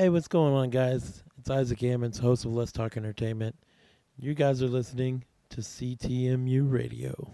Hey, what's going on, guys? It's Isaac Ammons, host of Let's Talk Entertainment. You guys are listening to CTMU Radio.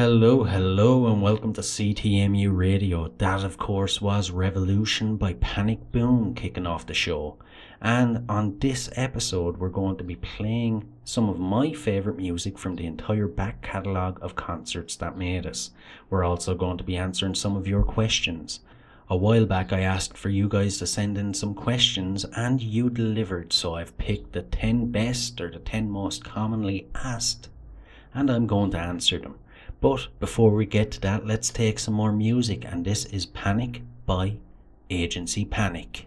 Hello, hello, and welcome to CTMU Radio. That, of course, was Revolution by Panic Boom kicking off the show. And on this episode, we're going to be playing some of my favourite music from the entire back catalogue of concerts that made us. We're also going to be answering some of your questions. A while back, I asked for you guys to send in some questions, and you delivered, so I've picked the 10 best or the 10 most commonly asked and I'm going to answer them. But before we get to that, let's take some more music, and this is Panic by Agency Panic.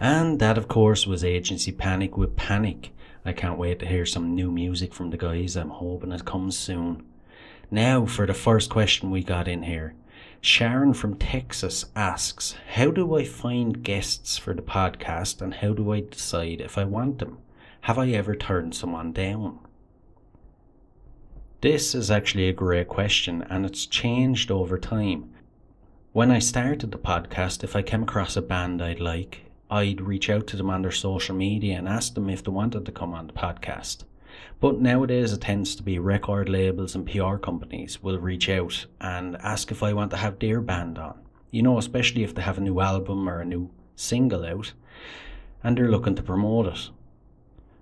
And that, of course, was Agency Panic with Panic. I can't wait to hear some new music from the guys. I'm hoping it comes soon. Now, for the first question we got in here. Sharon from Texas asks, How do I find guests for the podcast and how do I decide if I want them? Have I ever turned someone down? This is actually a great question and it's changed over time. When I started the podcast, if I came across a band I'd like, I'd reach out to them on their social media and ask them if they wanted to come on the podcast. But nowadays it tends to be record labels and PR companies will reach out and ask if I want to have their band on. You know, especially if they have a new album or a new single out and they're looking to promote it.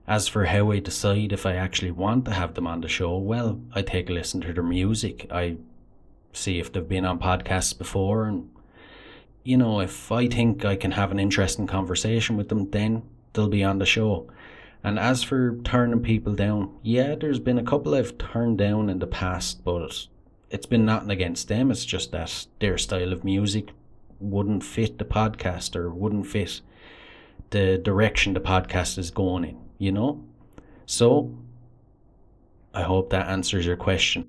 As for how I decide if I actually want to have them on the show, well, I take a listen to their music. I see if they've been on podcasts before and you know, if I think I can have an interesting conversation with them, then they'll be on the show. And as for turning people down, yeah, there's been a couple I've turned down in the past, but it's been nothing against them. It's just that their style of music wouldn't fit the podcast or wouldn't fit the direction the podcast is going in, you know? So, I hope that answers your question.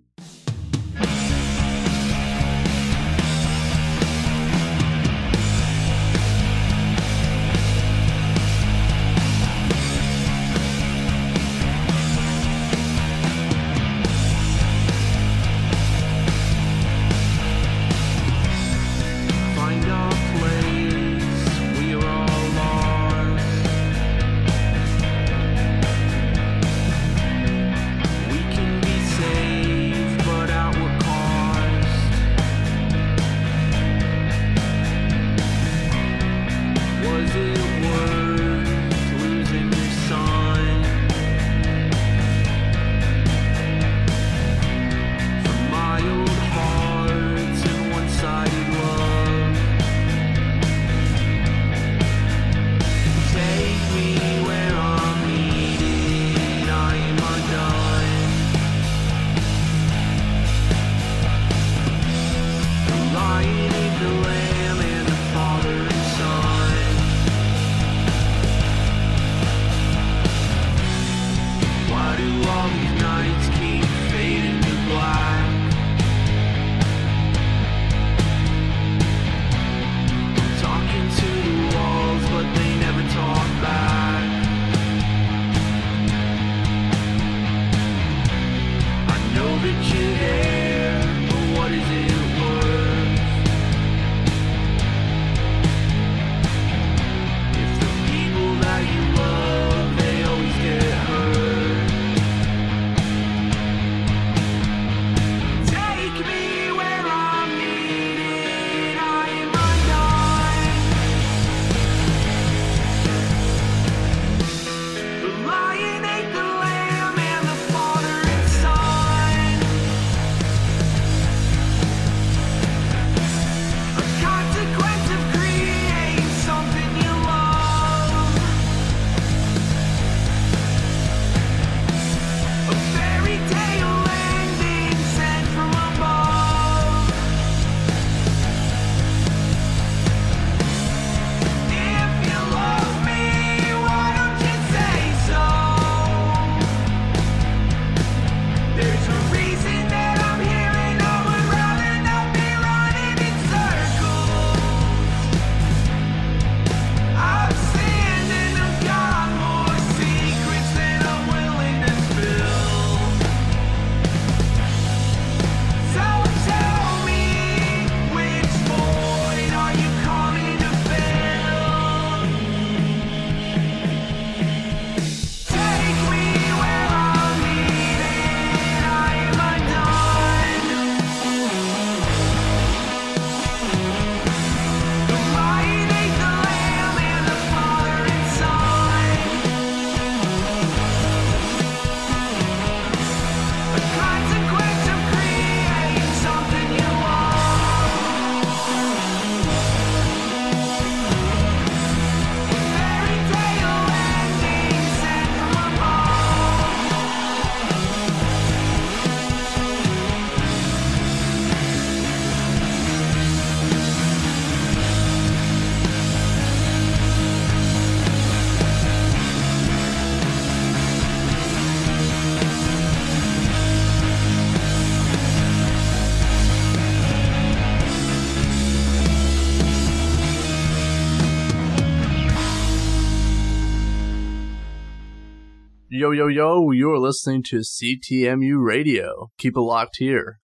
Yo, yo, yo, you are listening to CTMU Radio. Keep it locked here.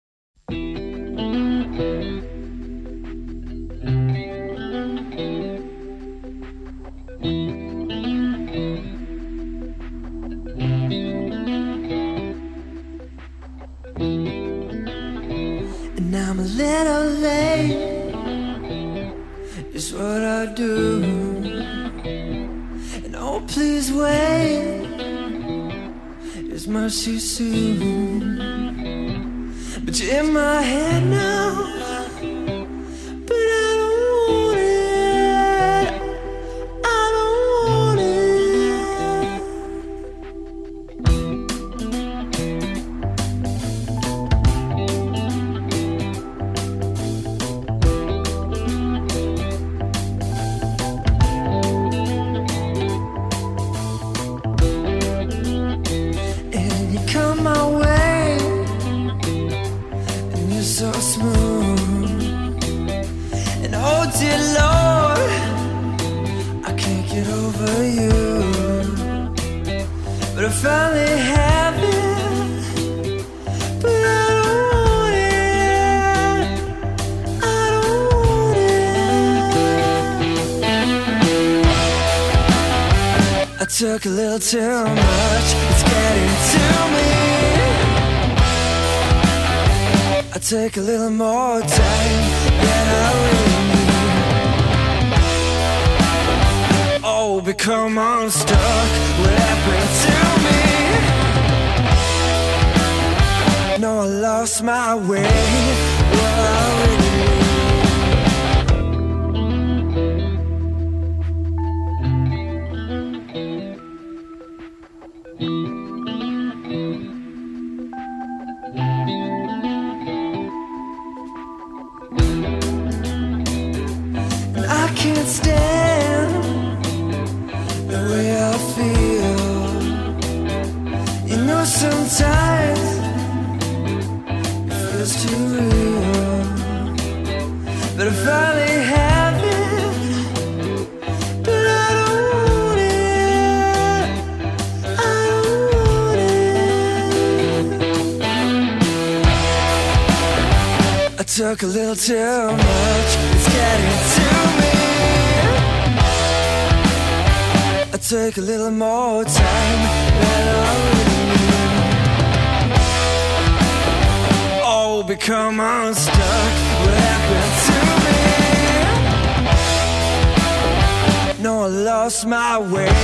And I'm a little late, is what I do. And oh, please wait. His mercy soon. But you're in my head now. took a little too much. It's getting to me. I take a little more time than I really need. Oh, become unstuck. What happened to me? No, I lost my way. Well, my way.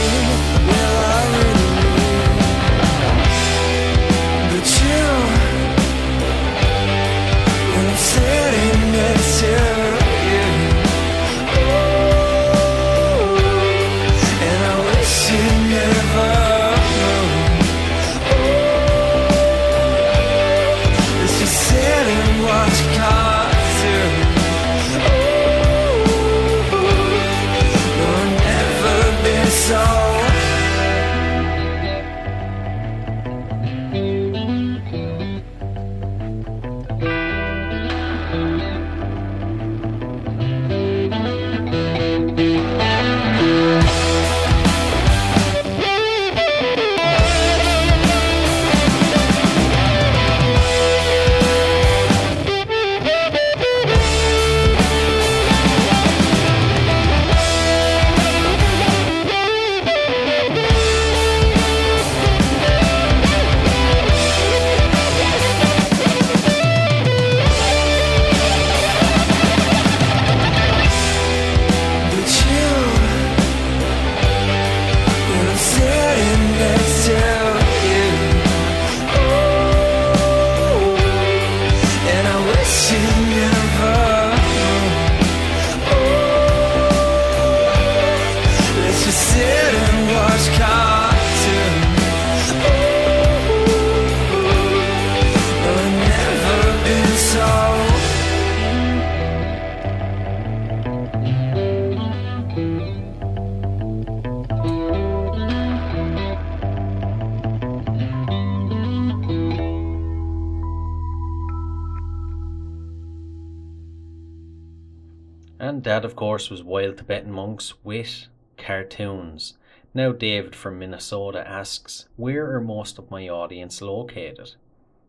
course, was Wild Tibetan Monks with cartoons. Now, David from Minnesota asks, Where are most of my audience located?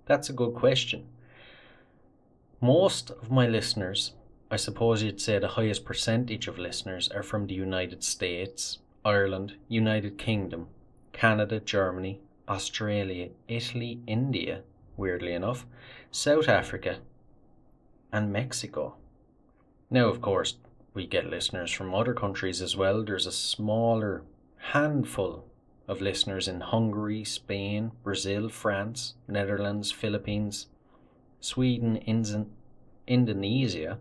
That's a good question. Most of my listeners, I suppose you'd say the highest percentage of listeners, are from the United States, Ireland, United Kingdom, Canada, Germany, Australia, Italy, India, weirdly enough, South Africa, and Mexico. Now, of course, we get listeners from other countries as well. There's a smaller handful of listeners in Hungary, Spain, Brazil, France, Netherlands, Philippines, Sweden, Inzon- Indonesia,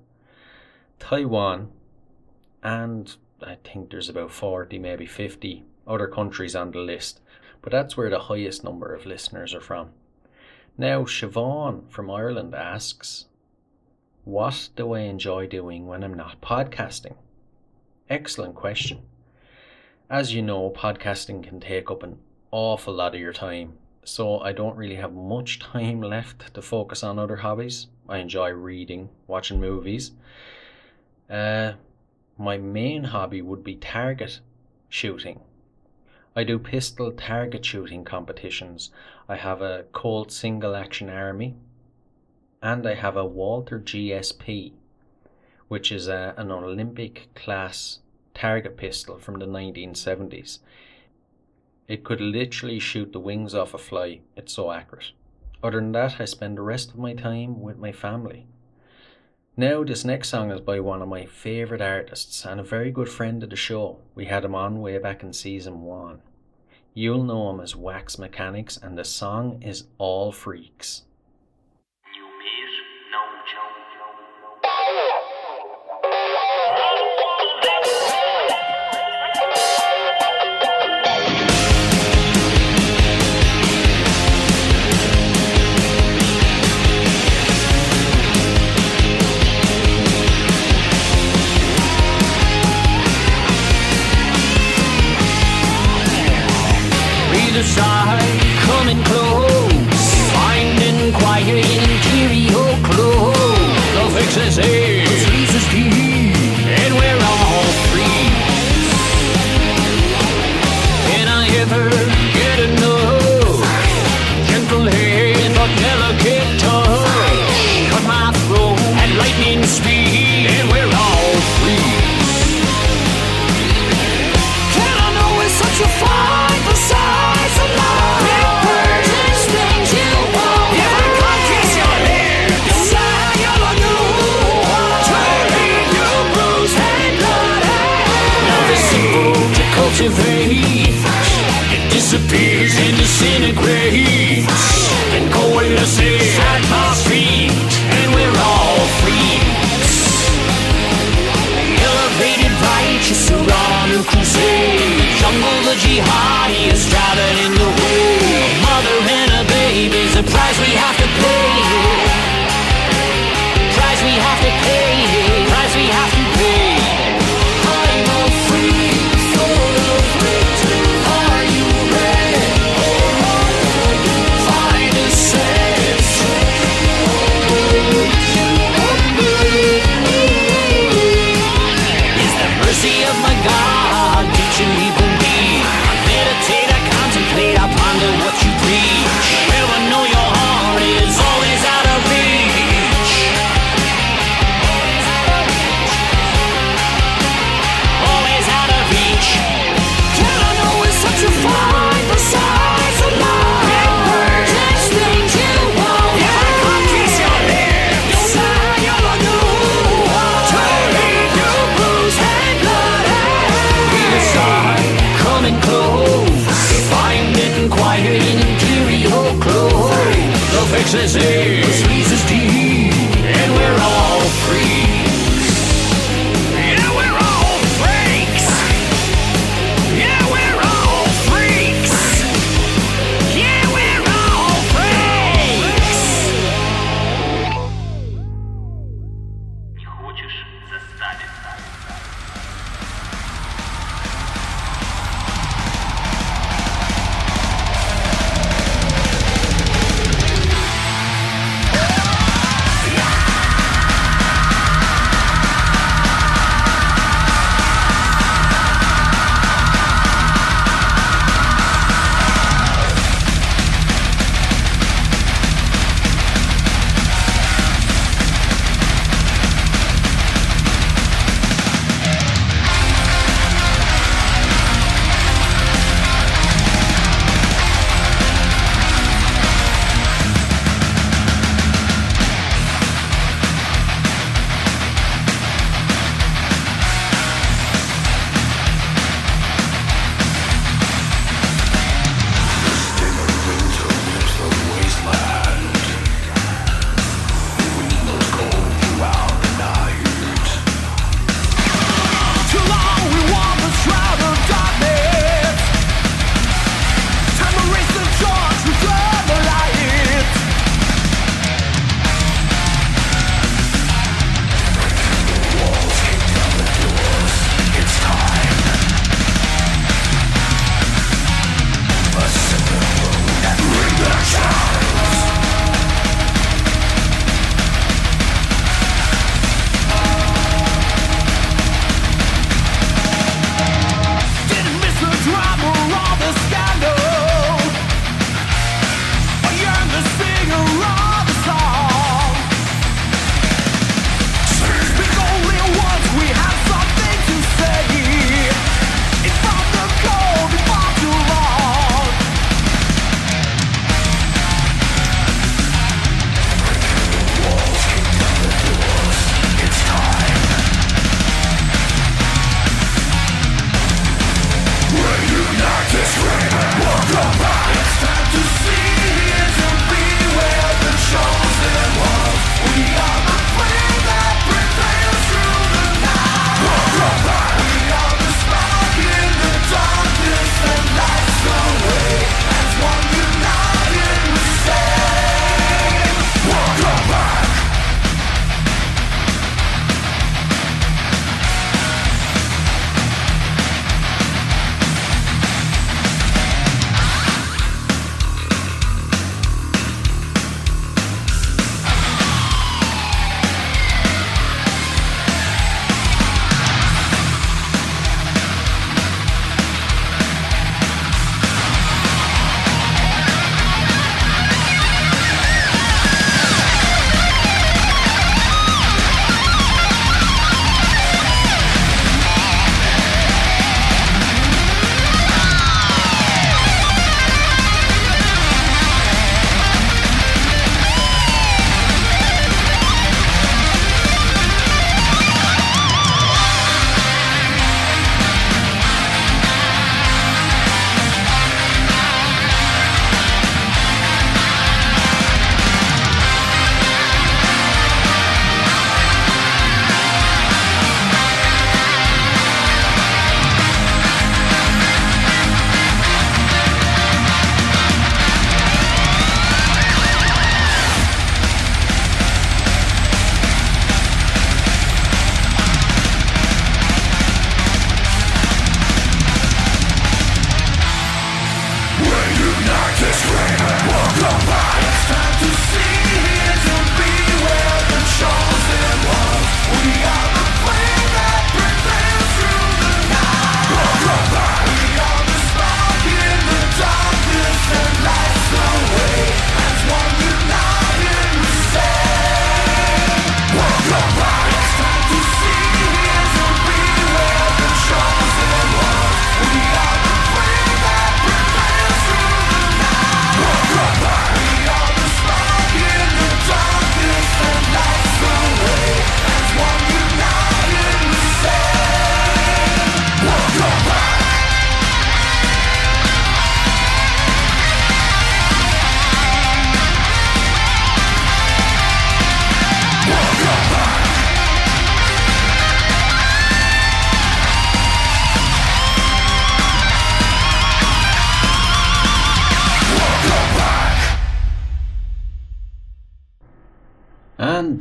Taiwan, and I think there's about 40, maybe 50 other countries on the list. But that's where the highest number of listeners are from. Now, Siobhan from Ireland asks, What do I enjoy doing when I'm not podcasting? Excellent question. As you know, podcasting can take up an awful lot of your time, so I don't really have much time left to focus on other hobbies. I enjoy reading, watching movies. Uh, my main hobby would be target shooting. I do pistol target shooting competitions. I have a Colt single action army, and I have a Walther GSP, which is a, an Olympic class target pistol from the 1970s. It could literally shoot the wings off a fly, it's so accurate. Other than that, I spend the rest of my time with my family. Now, this next song is by one of my favourite artists and a very good friend of the show. We had him on way back in season one. You'll know him as Wax Mechanics, and the song is All Freaks. Disintegrates. And coalesces at my feet, and we're all freaks. Elevated righteous are on crusade. Jungle the jihadi is driving in the way. A mother and a baby's a price we have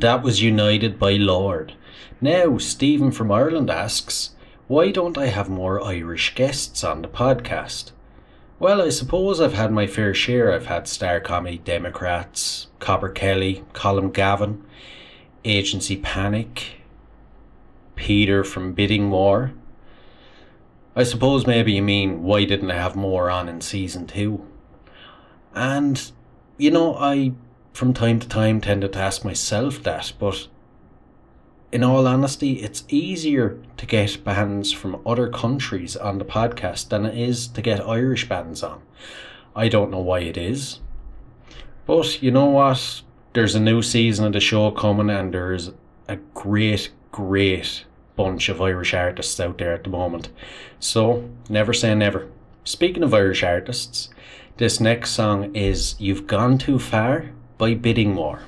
that was United by Lord. Now, Stephen from Ireland asks, why don't I have more Irish guests on the podcast? Well, I suppose I've had my fair share. I've had Star Comedy Democrats, Copper Kelly, Colin Gavin, Agency Panic, Peter from Bidding War. I suppose maybe you mean why didn't I have more on in season two? And, you know, I from time to time tended to ask myself that, but in all honesty, it's easier to get bands from other countries on the podcast than it is to get Irish bands on. I don't know why it is. But you know what? There's a new season of the show coming, and there's a great, great bunch of Irish artists out there at the moment. So, never say never. Speaking of Irish artists, this next song is You've Gone Too Far by Bidding War.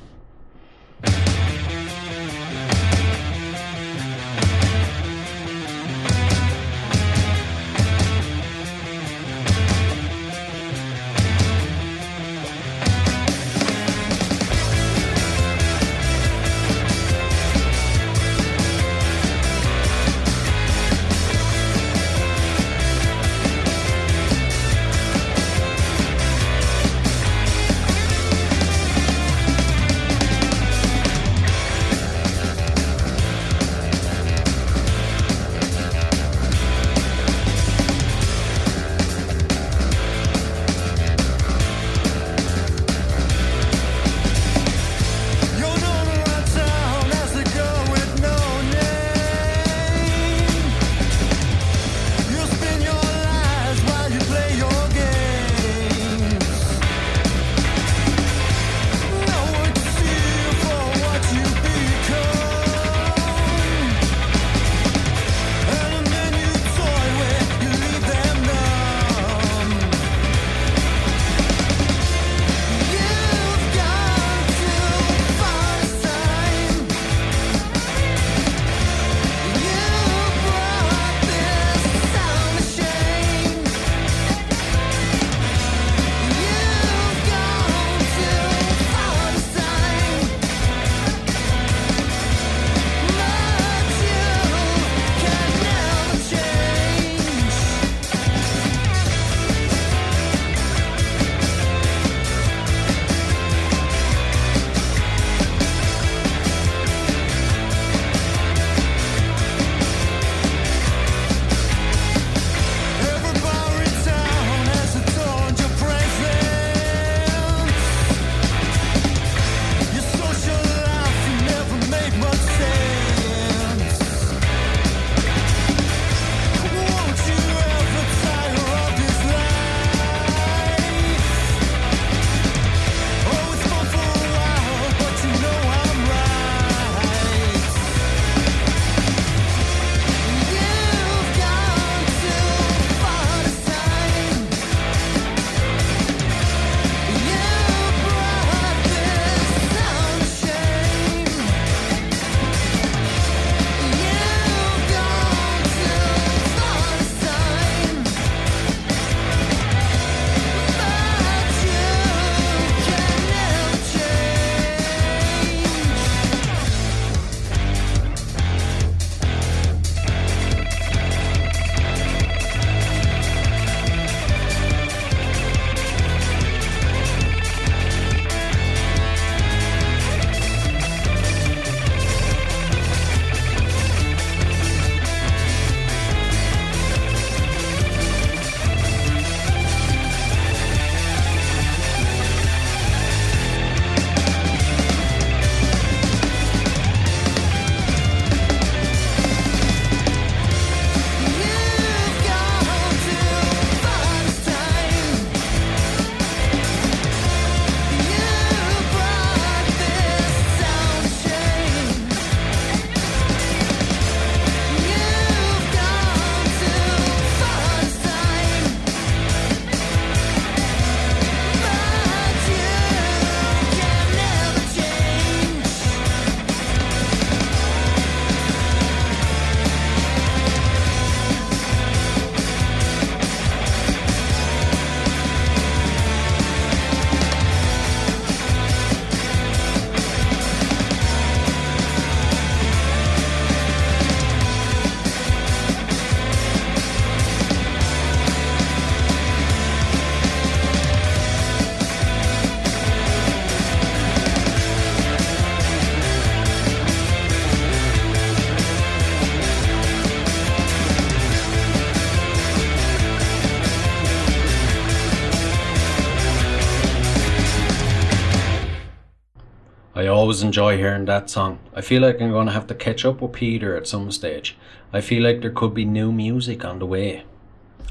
Enjoy hearing that song. I feel like I'm going to have to catch up with Peter at some stage. I feel like there could be new music on the way.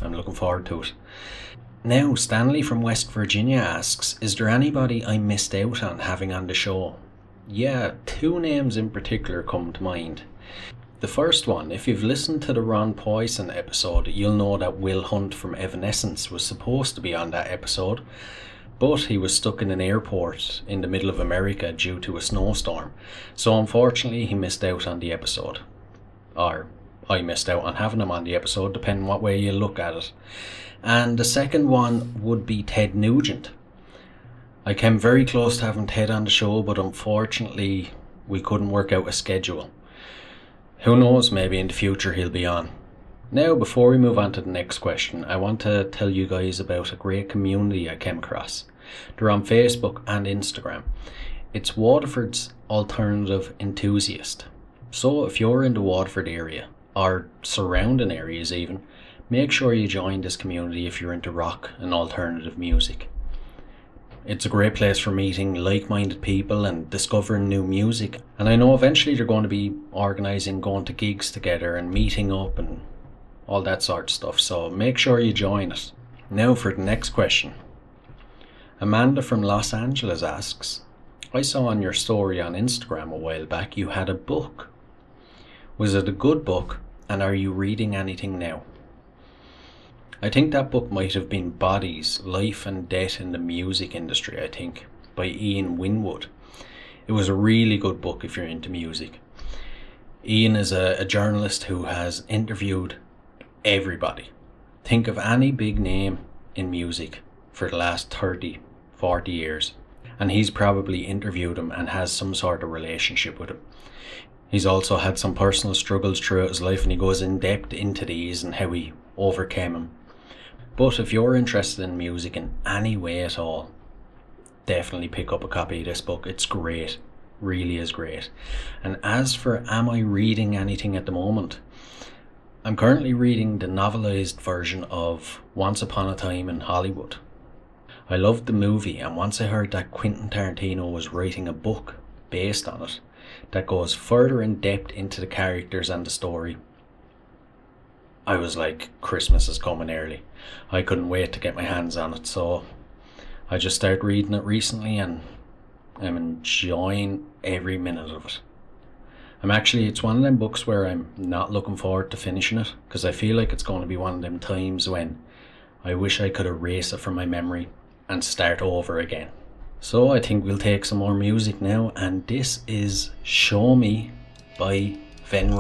I'm looking forward to it. Now, Stanley from West Virginia asks Is there anybody I missed out on having on the show? Yeah, two names in particular come to mind. The first one, if you've listened to the Ron Poison episode, you'll know that Will Hunt from Evanescence was supposed to be on that episode, but he was stuck in an airport in the middle of America due to a snowstorm, so unfortunately he missed out on the episode. Or I missed out on having him on the episode, depending what way you look at it. And the second one would be Ted Nugent. I came very close to having Ted on the show, but unfortunately we couldn't work out a schedule. Who knows, maybe in the future he'll be on. Now, before we move on to the next question, I want to tell you guys about a great community I came across. They're on Facebook and Instagram. It's Waterford's Alternative Enthusiast. So, if you're in the Waterford area, or surrounding areas even, make sure you join this community if you're into rock and alternative music. It's a great place for meeting like minded people and discovering new music. And I know eventually they're going to be organising going to gigs together and meeting up and all that sort of stuff. So make sure you join it. Now for the next question. Amanda from Los Angeles asks I saw on your story on Instagram a while back you had a book. Was it a good book and are you reading anything now? I think that book might have been Bodies Life and Death in the Music Industry, I think, by Ian Winwood. It was a really good book if you're into music. Ian is a, a journalist who has interviewed everybody. Think of any big name in music for the last 30, 40 years, and he's probably interviewed him and has some sort of relationship with him. He's also had some personal struggles throughout his life, and he goes in depth into these and how he overcame them. But if you're interested in music in any way at all, definitely pick up a copy of this book. It's great, really is great. And as for am I reading anything at the moment? I'm currently reading the novelized version of Once Upon a Time in Hollywood. I loved the movie, and once I heard that Quentin Tarantino was writing a book based on it that goes further in depth into the characters and the story, I was like, Christmas is coming early. I couldn't wait to get my hands on it, so I just started reading it recently and I'm enjoying every minute of it. I'm actually, it's one of them books where I'm not looking forward to finishing it because I feel like it's going to be one of them times when I wish I could erase it from my memory and start over again. So I think we'll take some more music now, and this is Show Me by Ven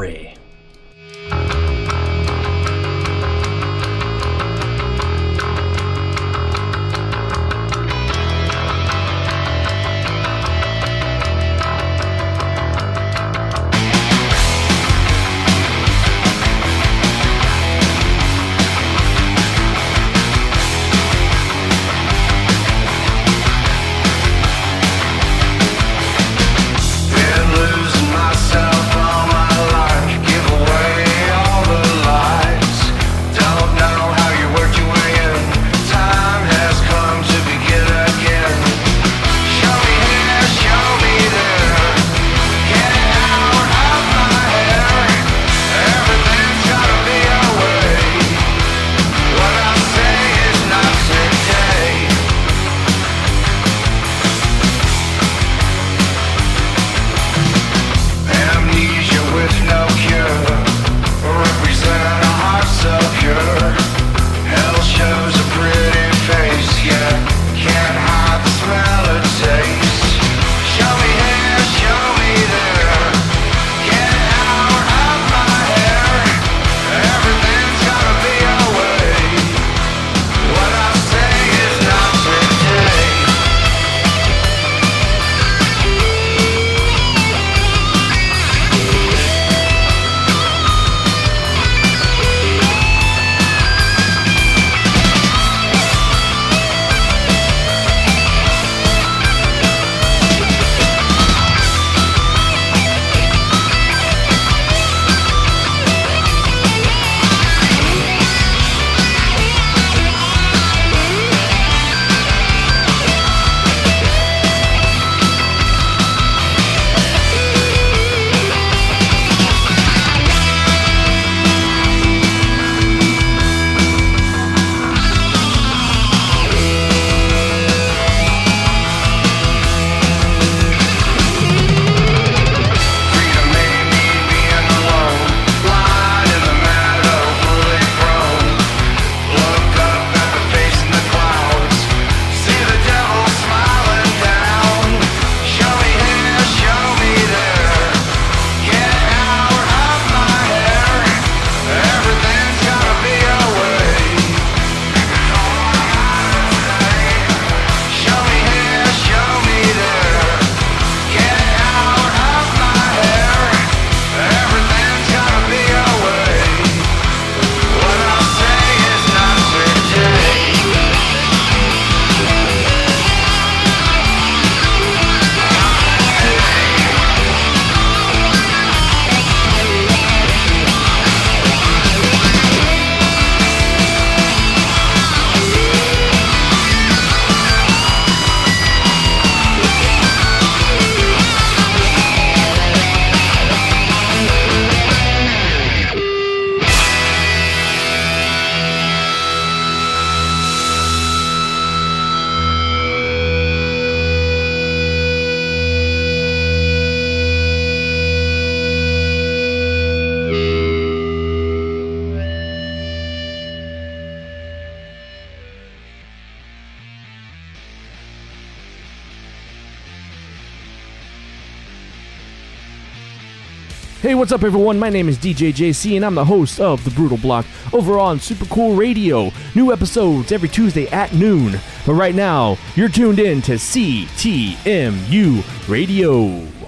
Hey, what's up, everyone? My name is DJ JC, and I'm the host of The Brutal Block over on Super Cool Radio. New episodes every Tuesday at noon. But right now, you're tuned in to CTMU Radio.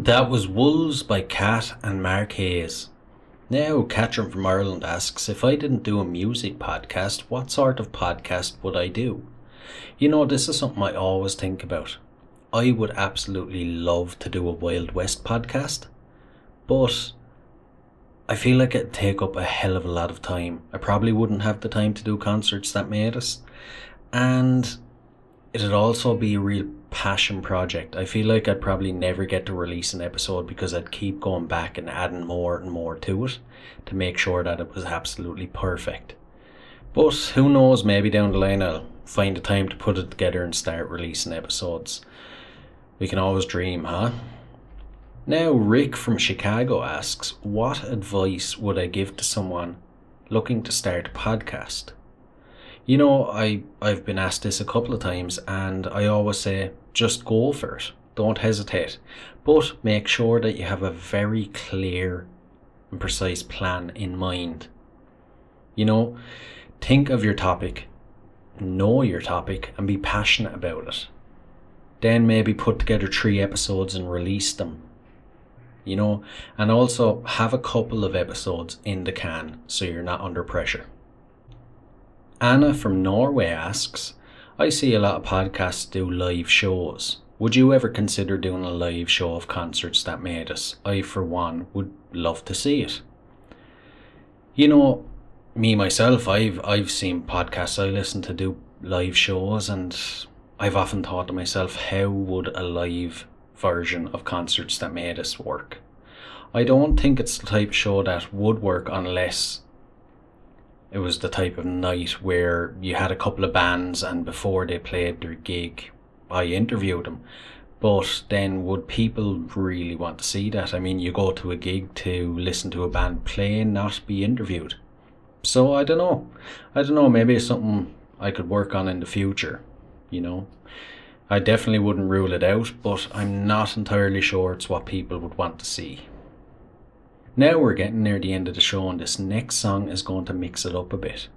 That was Wolves by Cat and Mark Hayes. Now, Catherine from Ireland asks if I didn't do a music podcast, what sort of podcast would I do? You know, this is something I always think about. I would absolutely love to do a Wild West podcast, but I feel like it'd take up a hell of a lot of time. I probably wouldn't have the time to do concerts that made us, and it'd also be a real passion project. I feel like I'd probably never get to release an episode because I'd keep going back and adding more and more to it to make sure that it was absolutely perfect. But who knows, maybe down the line I'll find the time to put it together and start releasing episodes. We can always dream, huh? Now, Rick from Chicago asks, What advice would I give to someone looking to start a podcast? You know, I, I've been asked this a couple of times, and I always say, just go for it. Don't hesitate. But make sure that you have a very clear and precise plan in mind. You know, think of your topic. know your topic and be passionate about it. Then maybe put together three episodes and release them. You know, and also have a couple of episodes in the can so you're not under pressure. Anna from Norway asks, I see a lot of podcasts do live shows. Would you ever consider doing a live show of concerts that made us? I, for one, would love to see it. You know, me myself, I've I've seen podcasts I listen to do live shows, and I've often thought to myself, how would a live version of concerts that made us work? I don't think it's the type of show that would work unless it was the type of night where you had a couple of bands and before they played their gig, I interviewed them. But then, would people really want to see that? I mean, you go to a gig to listen to a band play, not be interviewed. So I don't know. I don't know. Maybe it's something I could work on in the future. You know, I definitely wouldn't rule it out, but I'm not entirely sure it's what people would want to see. Now we're getting near the end of the show, and this next song is going to mix it up a bit.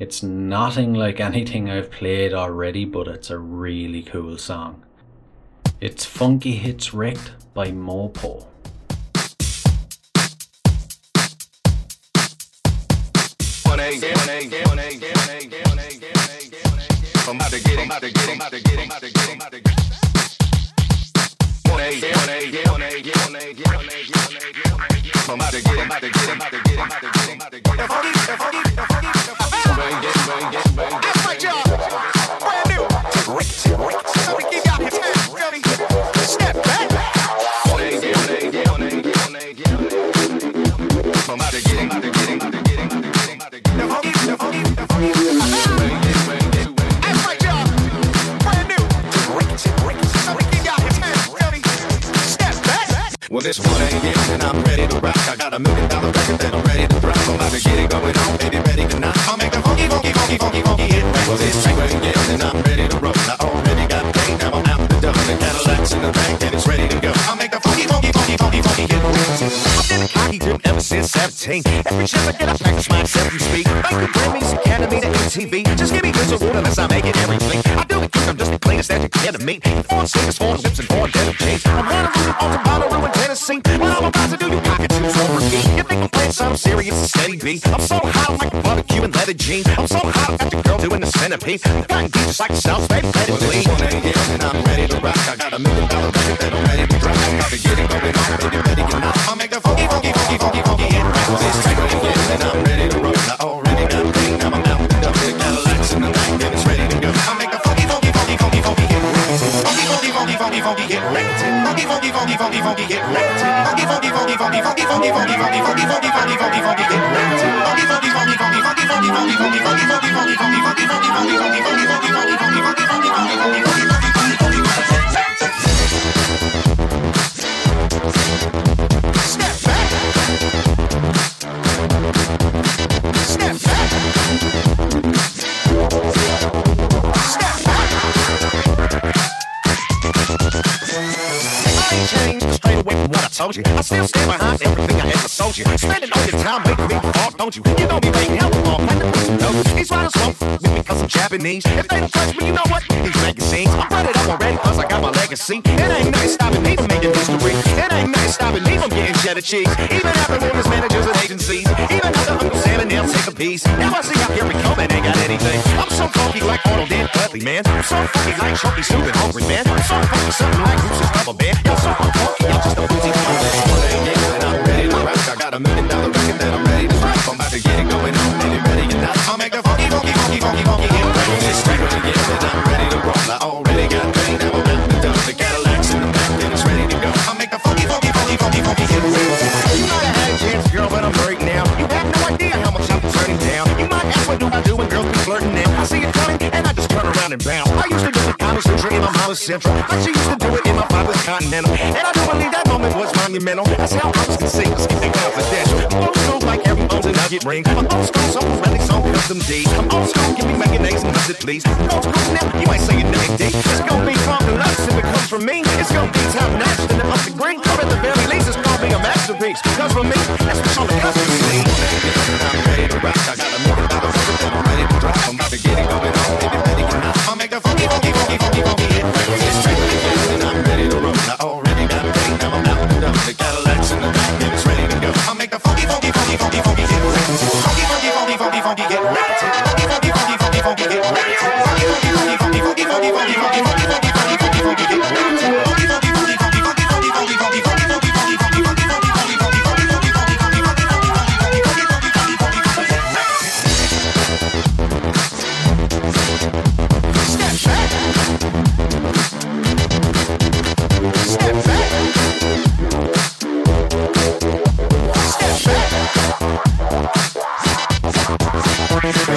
It's nothing like anything I've played already, but it's a really cool song. It's Funky Hits Wrecked by Mopo. I'm about to get it, I'm about to get it, I'm about to get it, I'm about to get it, I'm out get getting, out of get out of getting, get of getting, out get getting. The funky, the funky, the funky. Well, this one ain't it, and I'm ready to rock. I got a million dollar record that I'm ready to drop. I'm about to get it going on, baby, ready to knock. I'll make the funky, funky, funky, funky, funky hit. Well, this two ain't it, and I'm ready to roll. I already got paid, now I'm out the door. The Cadillac's in the bank, and it's ready to go. I'll make the funky, funky, funky, funky, funky hit. I've been a cocky ever since 17. Every chance I get, I practice myself and speak. Thank the Grammys, Academy, to MTV. Just give me this award unless I make it everything. I do it good, I'm just the cleanest that you care to meet. Four singers, four lips, and Tennessee. What I'm about to do, you twos on repeat. You think I'm playing serious and steady? I'm so hot like a barbecue and leather jeans. I'm so hot, I got your girl doing the centipede. Got deep just like the South, baby, let it and I'm ready to rock. I got a million dollar record that I'm ready to drop. I'm about to get it going funky, funky hit. Funky, funky, funky, funky, funky, funky, funky, funky, funky, funky, funky, funky, funky hit. Funky, funky, funky, funky, funky, funky, funky, funky, funky, funky, funky, funky, funky, funky, funky, funky, told you. I still stand behind everything I ever sold you. Spending all your time making me fall, don't you? You know me, baby, hell long. I know some know. These riders won't f- with me cause I'm Japanese. If they don't touch me, you know what? These magazines. I'm running up already cause I got my legacy. It ain't nothing stopping me from making history. It ain't nothing stopping me from getting cheddar cheese. Even after owners, managers, and agencies. Even and them take a piece. Now I see how here we come and ain't got anything. I'm so funky like Arnold and Dudley, man. I'm so funky like Chucky Sue and Hungry, man. I'm so funky something like Bruce's rubber band. Y'all so funky, y'all just a boozy and I'm ready to rock. I got a million dollar record that I'm I see it coming and I just turn around and bounce. I used to do it Commerce Central in my mama's central, but she used to do it in my father's continental. And I do believe that moment was monumental. That's how others can see us keep it confidential. I'm old school like every bones and nugget ring. I'm old school, so ready, so custom D. I'm old school, give me mayonnaise and mustard, please. I'm old school now, you might say it name D. It's gonna be fun deluxe if it comes from me. It's gonna be top notch, then up the green. Or at the very least, it's gonna be a masterpiece. Cause for me, that's what's on the custom I'm ready to rock. I got a to I'm ready to roll. I already got it, now I'm out and up. The Cadillac's in the back ready to go. I'll make the funky, funky, funky, funky, funky hit. Funky, funky, funky, funky, funky get. Funky, funky, funky, funky, funky get. Funky, funky, funky, funky, funky, funky, funky, funky, funky, funky, funky, funky, funky.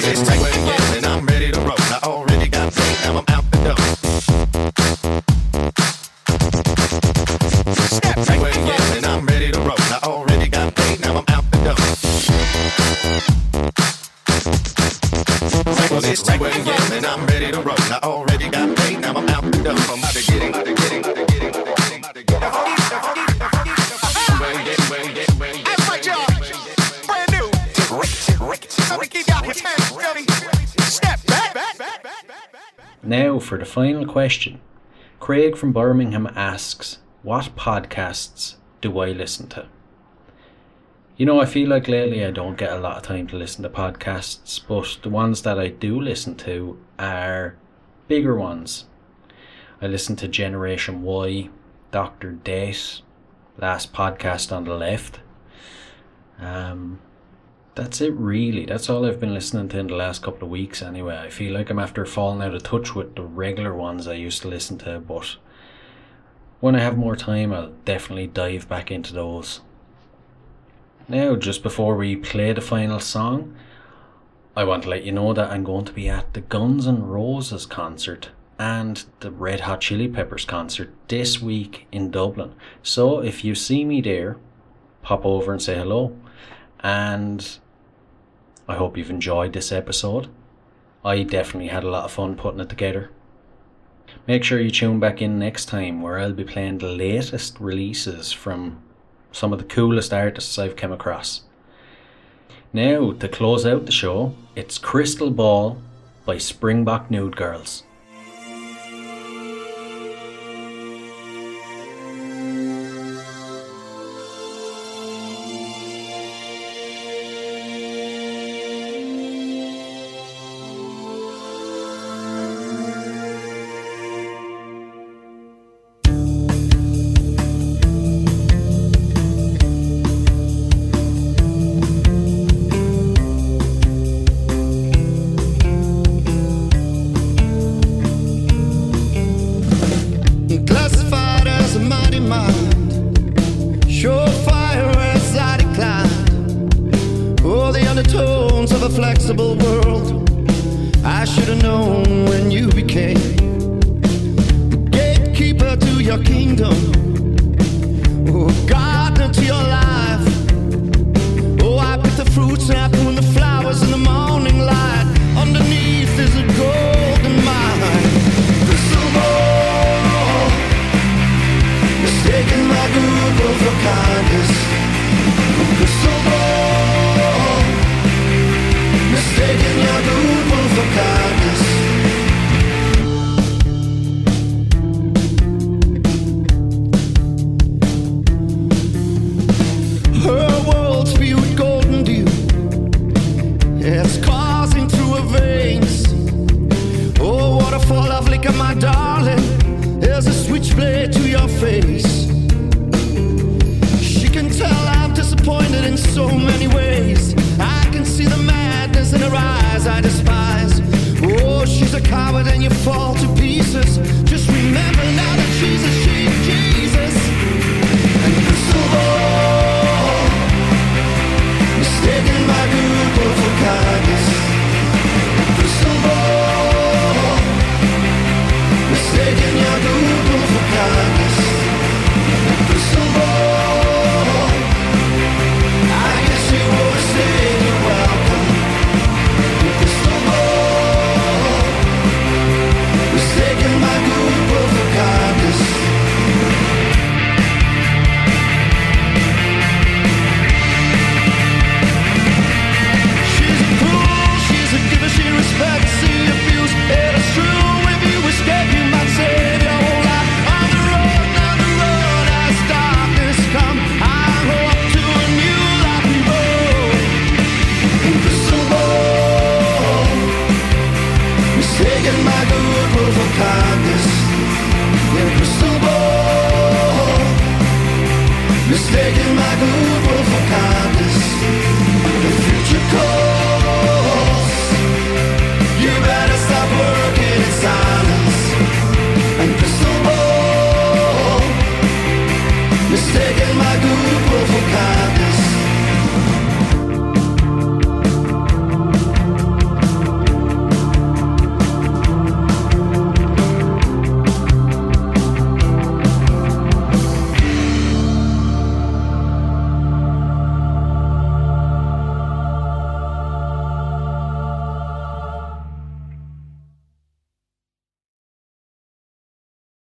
It's time. Question. Craig from Birmingham asks, What podcasts do I listen to? You know, I feel like lately I don't get a lot of time to listen to podcasts, but the ones that I do listen to are bigger ones. I listen to Generation Why, Dr. Death, Last Podcast on the Left. Um, that's it really. That's all I've been listening to in the last couple of weeks anyway. I feel like I'm after falling out of touch with the regular ones I used to listen to, but when I have more time, I'll definitely dive back into those. Now, just before we play the final song, I want to let you know that I'm going to be at the Guns N' Roses concert and the Red Hot Chili Peppers concert this week in Dublin. So if you see me there, pop over and say hello. And I hope you've enjoyed this episode. I definitely had a lot of fun putting it together. Make sure you tune back in next time where I'll be playing the latest releases from some of the coolest artists I've come across. Now, to close out the show, it's Crystal Ball by Springbok Nude Girls.